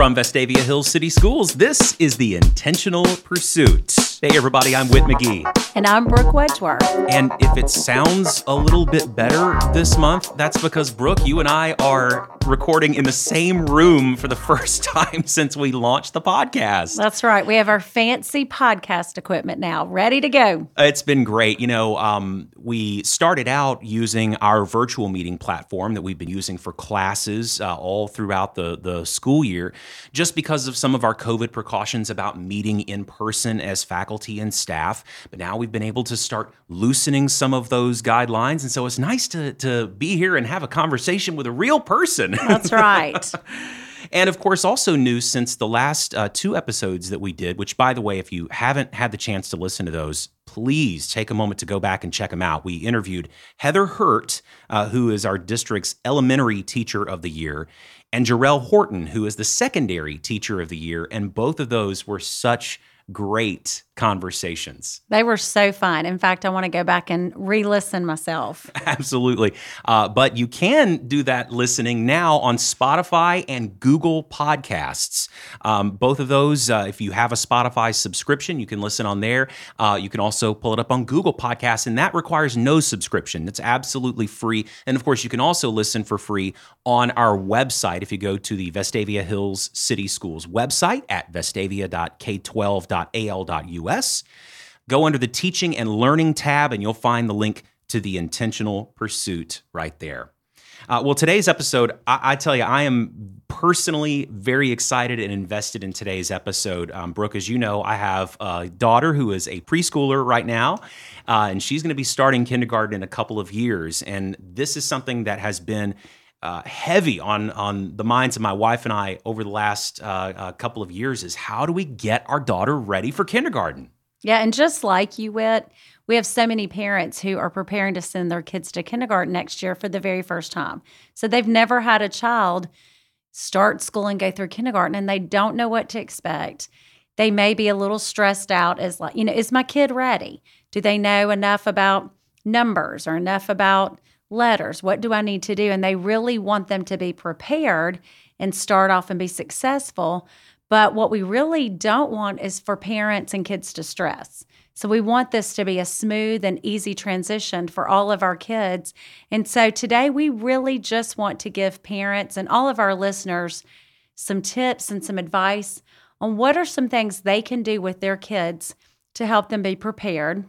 From Vestavia Hills City Schools, this is The Intentional Pursuit. Hey, everybody, I'm Whit McGee. And I'm Brooke Wedgeworth. And if it sounds a little bit better this month, that's because, Brooke, you and I are recording in the same room for the first time since we launched the podcast. That's right. We have our fancy podcast equipment now, ready to go. It's been great. You know, um, we started out using our virtual meeting platform that we've been using for classes uh, all throughout the, the school year, just because of some of our COVID precautions about meeting in person as faculty and staff. But now we've been able to start loosening some of those guidelines. And so it's nice to, to be here and have a conversation with a real person. That's right. And of course, also new since the last uh, two episodes that we did, which, by the way, if you haven't had the chance to listen to those, please take a moment to go back and check them out. We interviewed Heather Hurt, uh, who is our district's elementary teacher of the year, and Jarrell Horton, who is the secondary teacher of the year. And both of those were such great conversations. They were so fun. In fact, I want to go back and re listen myself. Absolutely. Uh, but you can do that listening now on Spotify and Google Podcasts. Um, both of those, uh, if you have a Spotify subscription, you can listen on there. Uh, you can also pull it up on Google Podcasts, and that requires no subscription. It's absolutely free. And of course, you can also listen for free on our website if you go to the Vestavia Hills City Schools website at vestavia.k12.al.us US. Go under the Teaching and Learning tab, and you'll find the link to the intentional pursuit right there. Uh, well, today's episode, I, I, tell you, I am personally very excited and invested in today's episode. Um, Brooke, as you know, I have a daughter who is a preschooler right now, uh, and she's going to be starting kindergarten in a couple of years. And this is something that has been uh, heavy on on the minds of my wife and I over the last uh, uh, couple of years is how do we get our daughter ready for kindergarten? Yeah, and just like you, Whit, we have so many parents who are preparing to send their kids to kindergarten next year for the very first time. So they've never had a child start school and go through kindergarten, and they don't know what to expect. They may be a little stressed out as like, you know, is my kid ready? Do they know enough about numbers or enough about letters? What do I need to do? And they really want them to be prepared and start off and be successful. But what we really don't want is for parents and kids to stress. So we want this to be a smooth and easy transition for all of our kids. And so today we really just want to give parents and all of our listeners some tips and some advice on what are some things they can do with their kids to help them be prepared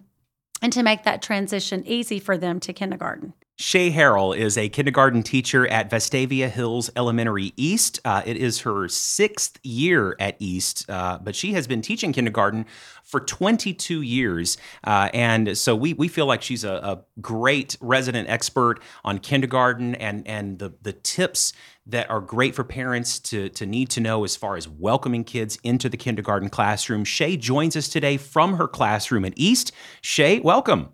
and to make that transition easy for them to kindergarten. Shae Harrell is a kindergarten teacher at Vestavia Hills Elementary East. Uh, it is her sixth year at East, uh, but she has been teaching kindergarten for 22 years. Uh, and so we, we feel like she's a, a, great resident expert on kindergarten and, and the, the tips that are great for parents to, to need to know as far as welcoming kids into the kindergarten classroom. Shae joins us today from her classroom at East. Shae, welcome.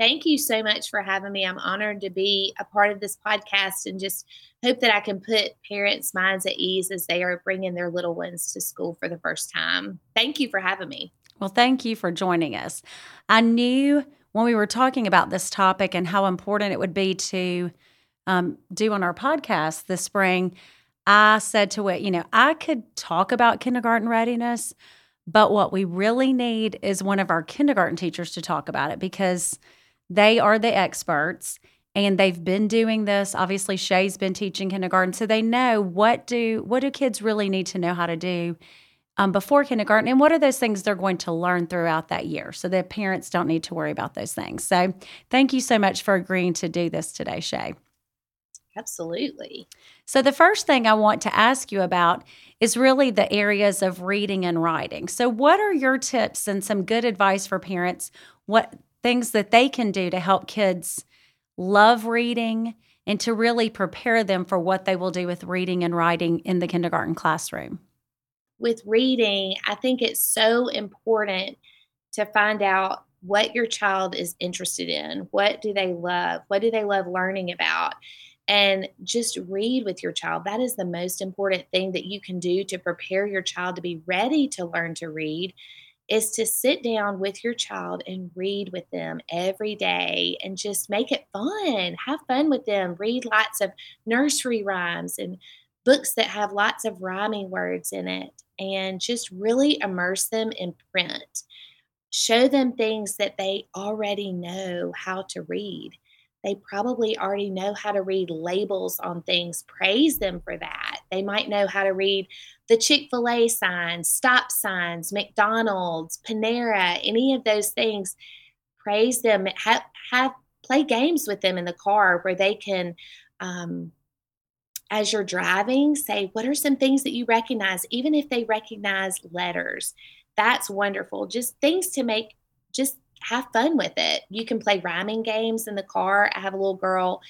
Thank you so much for having me. I'm honored to be a part of this podcast and just hope that I can put parents' minds at ease as they are bringing their little ones to school for the first time. Thank you for having me. Well, thank you for joining us. I knew when we were talking about this topic and how important it would be to um, do on our podcast this spring, I said to it, you know, I could talk about kindergarten readiness, but what we really need is one of our kindergarten teachers to talk about it because they are the experts and they've been doing this. Obviously, Shae's been teaching kindergarten, so they know what do what do kids really need to know how to do um, before kindergarten, and what are those things they're going to learn throughout that year, so that parents don't need to worry about those things. So, thank you so much for agreeing to do this today, Shae. Absolutely. So, the first thing I want to ask you about is really the areas of reading and writing. So, what are your tips and some good advice for parents? What things that they can do to help kids love reading and to really prepare them for what they will do with reading and writing in the kindergarten classroom. With reading, I think it's so important to find out what your child is interested in. What do they love? What do they love learning about? And just read with your child. That is the most important thing that you can do to prepare your child to be ready to learn to read is to sit down with your child and read with them every day and just make it fun. Have fun with them. Read lots of nursery rhymes and books that have lots of rhyming words in it, and just really immerse them in print. Show them things that they already know how to read. They probably already know how to read labels on things. Praise them for that. They might know how to read the Chick fil A signs, stop signs, McDonald's, Panera, any of those things. Praise them. Have, have play games with them in the car where they can um, as you're driving, say, what are some things that you recognize, even if they recognize letters? That's wonderful. Just things to make, just have fun with it. You can play rhyming games in the car. I have a little girl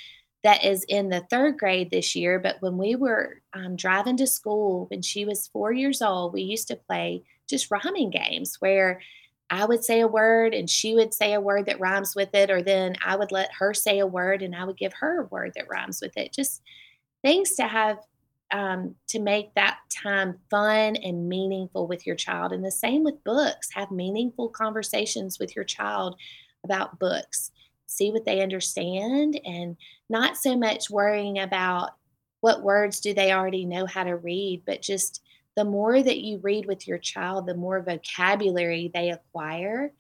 that is in the third grade this year, but when we were um, driving to school when she was four years old, we used to play just rhyming games where I would say a word and she would say a word that rhymes with it, or then I would let her say a word and I would give her a word that rhymes with it. Just things to have um, to make that time fun and meaningful with your child. And the same with books. Have meaningful conversations with your child about books. See what they understand and not so much worrying about what words do they already know how to read, but just the more that you read with your child, the more vocabulary they acquire.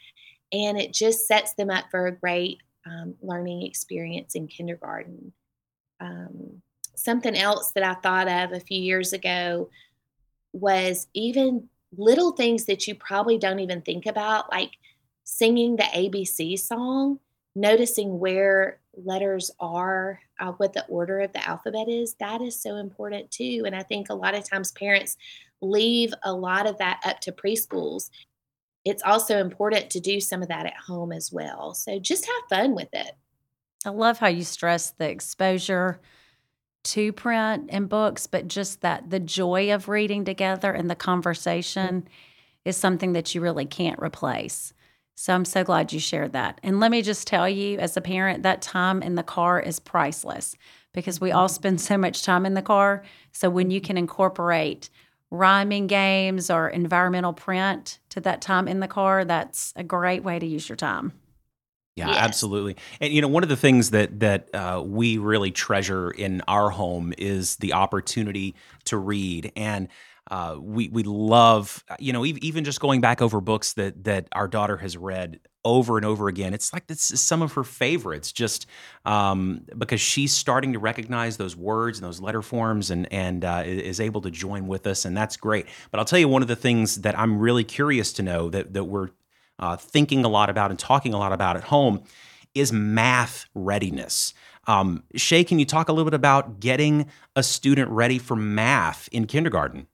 And it just sets them up for a great um, learning experience in kindergarten. Um, something else that I thought of a few years ago was even little things that you probably don't even think about, like singing the ABC song, noticing where letters are, uh, what the order of the alphabet is. That is so important too. And I think a lot of times parents leave a lot of that up to preschools. It's also important to do some of that at home as well. So just have fun with it. I love how you stress the exposure to print and books, but just that the joy of reading together and the conversation is something that you really can't replace. So I'm so glad you shared that. And let me just tell you, as a parent, that time in the car is priceless because we all spend so much time in the car. So when you can incorporate rhyming games or environmental print to that time in the car, that's a great way to use your time. Yeah, yes. absolutely. And you know, one of the things that that uh, we really treasure in our home is the opportunity to read, and uh, we we love you know even just going back over books that that our daughter has read over and over again. It's like this is some of her favorites, just um, because she's starting to recognize those words and those letter forms, and and uh, is able to join with us, and that's great. But I'll tell you one of the things that I'm really curious to know that that we're uh, thinking a lot about and talking a lot about at home is math readiness. Um, Shae, can you talk a little bit about getting a student ready for math in kindergarten?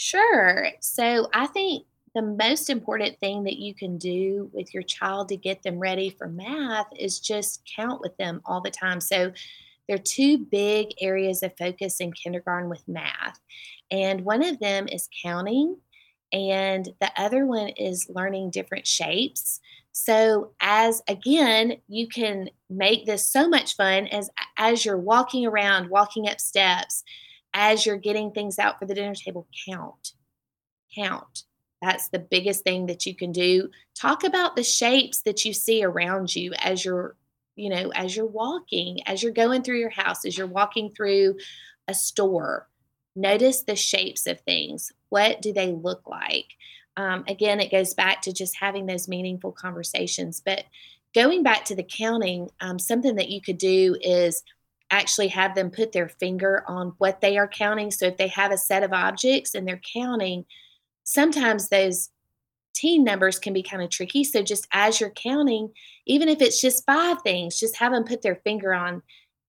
Sure. So I think the most important thing that you can do with your child to get them ready for math is just count with them all the time. So there are two big areas of focus in kindergarten with math. And one of them is counting and the other one is learning different shapes. So as again, you can make this so much fun as as you're walking around, walking up steps, as you're getting things out for the dinner table, count. Count. That's the biggest thing that you can do. Talk about the shapes that you see around you as you're, you know, as you're walking, as you're going through your house, as you're walking through a store Notice the shapes of things. What do they look like? Um, again, it goes back to just having those meaningful conversations. But going back to the counting, um, something that you could do is actually have them put their finger on what they are counting. So if they have a set of objects and they're counting, sometimes those teen numbers can be kind of tricky. So just as you're counting, even if it's just five things, just have them put their finger on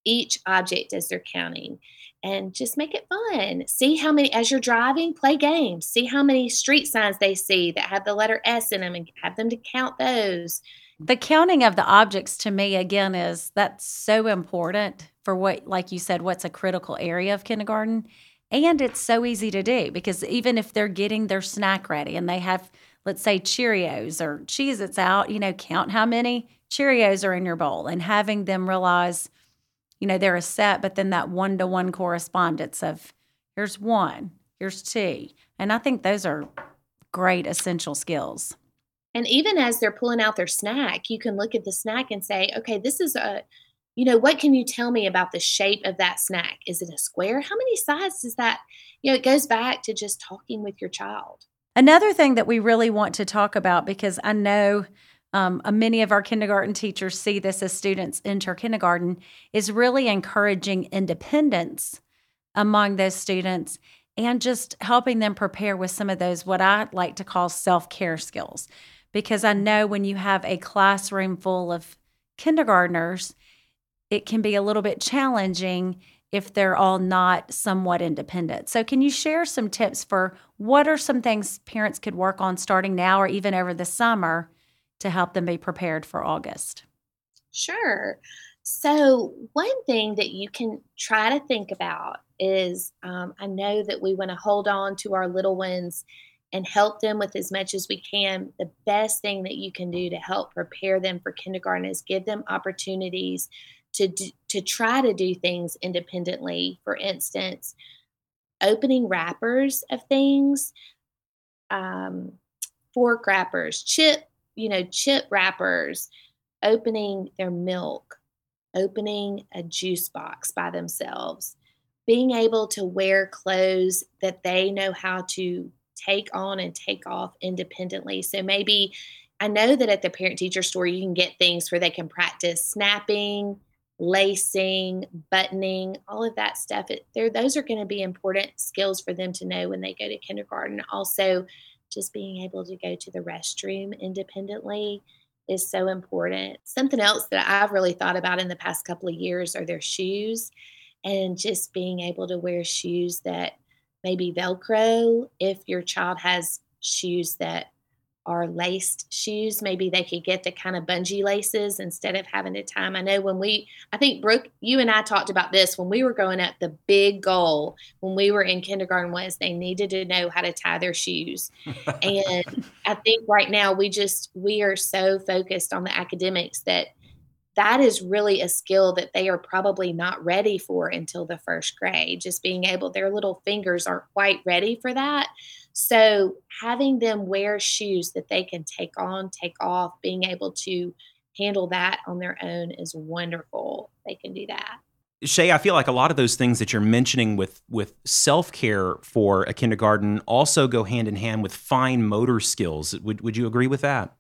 each object as they're counting and just make it fun. See how many, as you're driving, play games. See how many street signs they see that have the letter S in them and have them to count those. The counting of the objects to me, again, is that's so important for what, like you said, what's a critical area of kindergarten. And it's so easy to do because even if they're getting their snack ready and they have, let's say, Cheerios or Cheez Its out, you know, count how many Cheerios are in your bowl and having them realize, you know, they're a set, but then that one to one correspondence of here's one, here's two. And I think those are great essential skills. And even as they're pulling out their snack, you can look at the snack and say, okay, this is a, you know, what can you tell me about the shape of that snack? Is it a square? How many sides does that? You know, it goes back to just talking with your child. Another thing that we really want to talk about, because I know um, uh, many of our kindergarten teachers see this as students enter kindergarten, is really encouraging independence among those students and just helping them prepare with some of those, what I like to call self care skills. Because I know when you have a classroom full of kindergartners, it can be a little bit challenging if they're all not somewhat independent. So, can you share some tips for what are some things parents could work on starting now or even over the summer to help them be prepared for August? Sure. So, one thing that you can try to think about is um, I know that we want to hold on to our little ones and help them with as much as we can. The best thing that you can do to help prepare them for kindergarten is give them opportunities to do, to try to do things independently. For instance, opening wrappers of things, um, fork wrappers, chip, you know, chip wrappers, opening their milk, opening a juice box by themselves, being able to wear clothes that they know how to take on and take off independently. So maybe I know that at the parent teacher store, you can get things where they can practice snapping, lacing, buttoning, all of that stuff. It, those are going to be important skills for them to know when they go to kindergarten. Also, just being able to go to the restroom independently is so important. Something else that I've really thought about in the past couple of years are their shoes and just being able to wear shoes that maybe Velcro if your child has shoes that are laced shoes. Maybe they could get the kind of bungee laces instead of having to tie them. I know when we, I think Brooke, you and I talked about this when we were growing up. The big goal when we were in kindergarten was they needed to know how to tie their shoes. and I think right now we just, we are so focused on the academics that that is really a skill that they are probably not ready for until the first grade. Just being able, their little fingers aren't quite ready for that. So, having them wear shoes that they can take on, take off, being able to handle that on their own is wonderful. They can do that. Shae, I feel like a lot of those things that you're mentioning with with self care for a kindergarten also go hand in hand with fine motor skills. Would would you agree with that?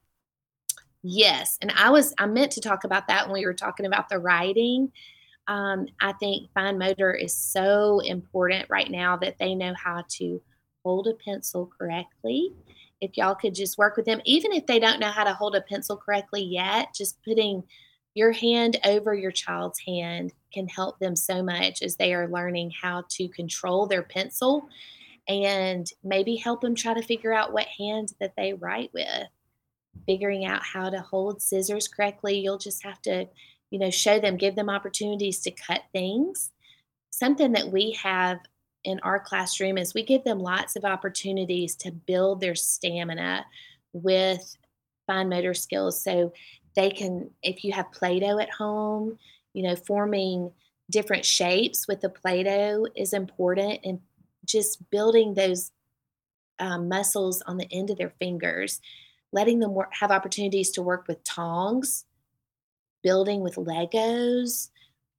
Yes, and I was I meant to talk about that when we were talking about the writing. Um, I think fine motor is so important right now that they know how to hold a pencil correctly. If y'all could just work with them, even if they don't know how to hold a pencil correctly yet, just putting your hand over your child's hand can help them so much as they are learning how to control their pencil and maybe help them try to figure out what hand that they write with figuring out how to hold scissors correctly. You'll just have to, you know, show them, give them opportunities to cut things. Something that we have in our classroom is we give them lots of opportunities to build their stamina with fine motor skills. So they can, if you have Play Doh at home, you know, forming different shapes with the Play Doh is important and just building those um, muscles on the end of their fingers letting them work, have opportunities to work with tongs, building with Legos,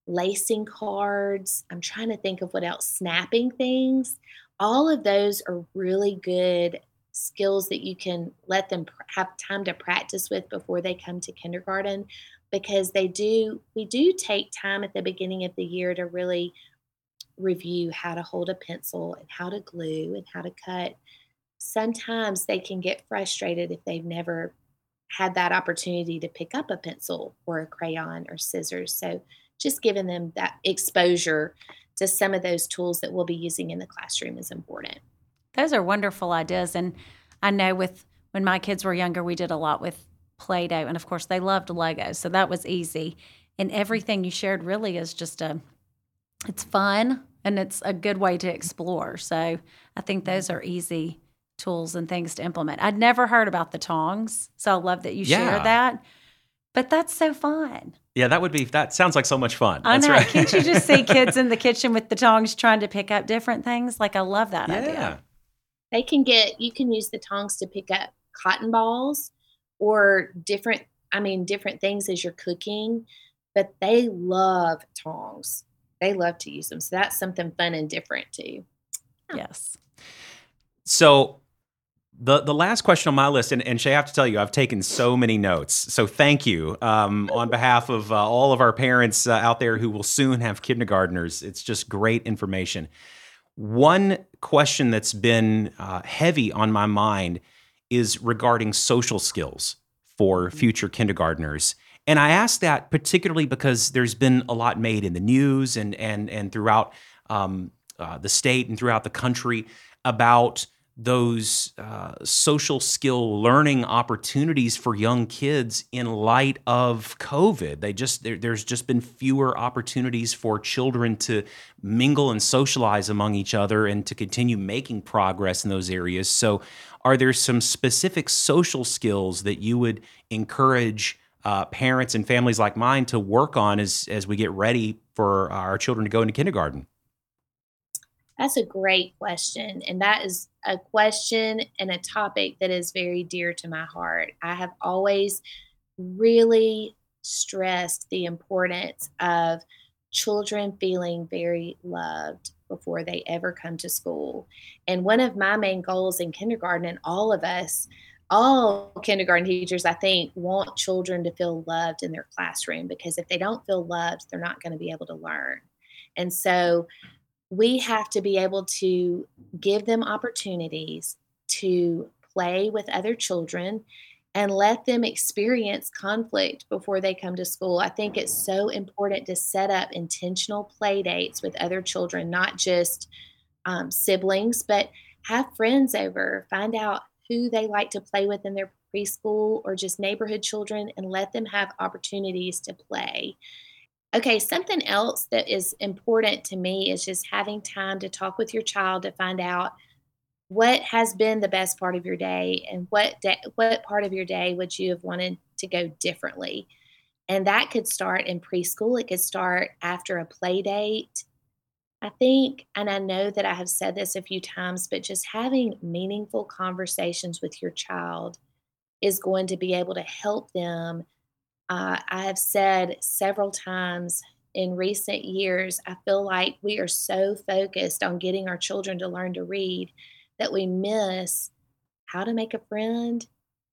lacing cards. I'm trying to think of what else, snapping things. All of those are really good skills that you can let them have time to practice with before they come to kindergarten because they do we do take time at the beginning of the year to really review how to hold a pencil and how to glue and how to cut sometimes they can get frustrated if they've never had that opportunity to pick up a pencil or a crayon or scissors. So, just giving them that exposure to some of those tools that we'll be using in the classroom is important. Those are wonderful ideas. And I know with when my kids were younger, we did a lot with Play Doh. And of course, they loved Legos. So that was easy. And everything you shared really is just a, it's fun and it's a good way to explore. So I think those mm-hmm. are easy tools and things to implement. I'd never heard about the tongs, so I love that you yeah. shared that. But that's so fun. Yeah, that would be. That sounds like so much fun. I that's know. Right. Can't you just see kids in the kitchen with the tongs trying to pick up different things? Like I love that yeah. idea. They can get. You can use the tongs to pick up cotton balls or different. I mean, different things as you're cooking. but they love tongs. They love to use them. So that's something fun and different too. Yes. So the the last question on my list, and, and Shae, I have to tell you, I've taken so many notes. So thank you um, on behalf of uh, all of our parents uh, out there who will soon have kindergartners. It's just great information. One question that's been uh, heavy on my mind is regarding social skills for mm-hmm. future kindergartners. And I ask that particularly because there's been a lot made in the news and and and throughout um, uh, the state and throughout the country about those uh, social skill learning opportunities for young kids in light of COVID. They just there, there's just been fewer opportunities for children to mingle and socialize among each other and to continue making progress in those areas. So, are there some specific social skills that you would encourage? Uh, parents and families like mine to work on as as we get ready for our children to go into kindergarten. That's a great question. And that is a question and a topic that is very dear to my heart. I have always really stressed the importance of children feeling very loved before they ever come to school. And one of my main goals in kindergarten, and all of us, all kindergarten teachers, I think, want children to feel loved in their classroom because if they don't feel loved, they're not going to be able to learn. And so we have to be able to give them opportunities to play with other children and let them experience conflict before they come to school. I think it's so important to set up intentional play dates with other children, not just um, siblings, but have friends over, find out who they like to play with in their preschool or just neighborhood children, and let them have opportunities to play. Okay, something else that is important to me is just having time to talk with your child to find out what has been the best part of your day and what day, what part of your day would you have wanted to go differently. And that could start in preschool, it could start after a play date. I think, and I know that I have said this a few times, but just having meaningful conversations with your child is going to be able to help them uh, I have said several times in recent years, I feel like we are so focused on getting our children to learn to read that we miss how to make a friend,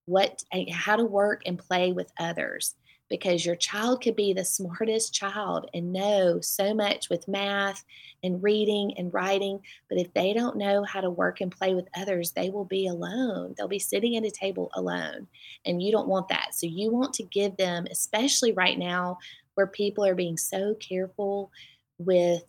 what how to work and play with others because your child could be the smartest child and know so much with math and reading and writing. But if they don't know how to work and play with others, they will be alone. They'll be sitting at a table alone. And you don't want that. So you want to give them, especially right now where people are being so careful with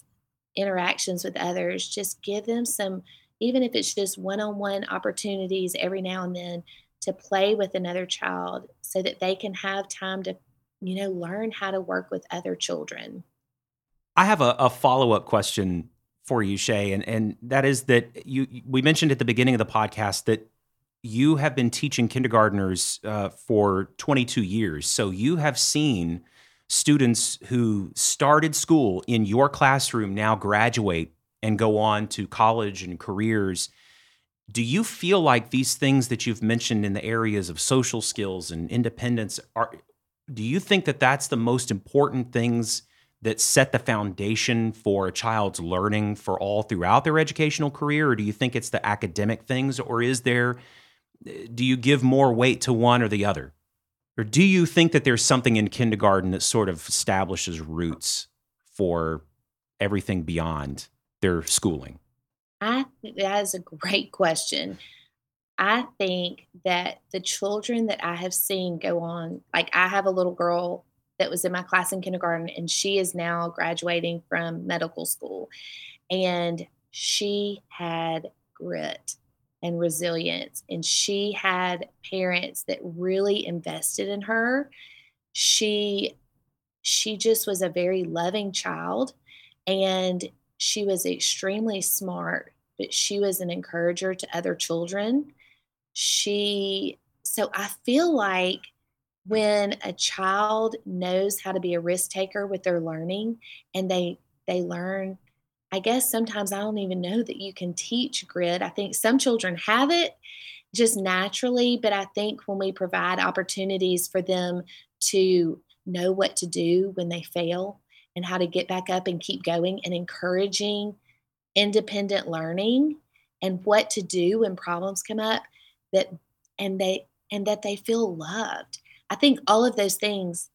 interactions with others, just give them some, even if it's just one on one opportunities every now and then to play with another child so that they can have time to you know, learn how to work with other children. I have a, a follow up question for you, Shae, and and that is that you we mentioned at the beginning of the podcast that you have been teaching kindergartners uh, for 22 years, so you have seen students who started school in your classroom now graduate and go on to college and careers. Do you feel like these things that you've mentioned in the areas of social skills and independence are do you think that that's the most important things that set the foundation for a child's learning for all throughout their educational career? Or do you think it's the academic things? Or is there do you give more weight to one or the other? Or do you think that there's something in kindergarten that sort of establishes roots for everything beyond their schooling? I that is a great question. I think that the children that I have seen go on, like I have a little girl that was in my class in kindergarten, and she is now graduating from medical school. And she had grit and resilience, and she had parents that really invested in her. She she just was a very loving child and she was extremely smart but she was an encourager to other children she so i feel like when a child knows how to be a risk taker with their learning and they they learn i guess sometimes i don't even know that you can teach grit. I think some children have it just naturally but i think when we provide opportunities for them to know what to do when they fail and how to get back up and keep going and encouraging independent learning and what to do when problems come up that and they and that they feel loved. I think all of those things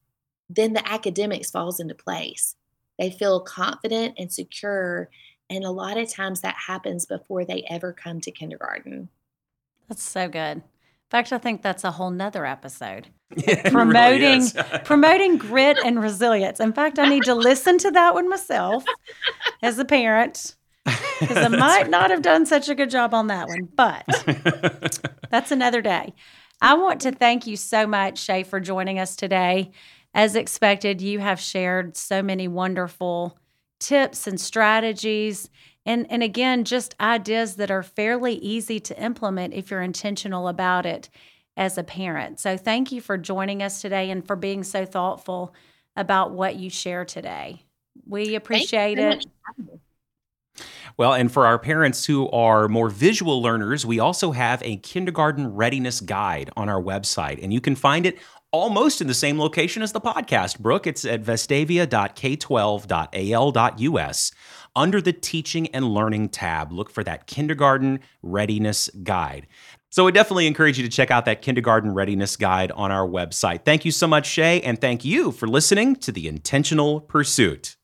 then the academics falls into place. They feel confident and secure and a lot of times that happens before they ever come to kindergarten. That's so good. In fact i think that's a whole nother episode. It promoting really promoting grit and resilience. In fact i need to listen to that one myself as a parent because I might not have done such a good job on that one, but that's another day. I want to thank you so much, Shae, for joining us today. As expected, you have shared so many wonderful tips and strategies. And, and again, just ideas that are fairly easy to implement if you're intentional about it as a parent. So, thank you for joining us today and for being so thoughtful about what you share today. We appreciate so it. much for having me. Well, and for our parents who are more visual learners, we also have a kindergarten readiness guide on our website, and you can find it almost in the same location as the podcast, Brooke. It's at vestavia.k12.al.us. Under the Teaching and Learning tab, look for that kindergarten readiness guide. So, I definitely encourage you to check out that kindergarten readiness guide on our website. Thank you so much, Shae, and thank you for listening to The Intentional Pursuit.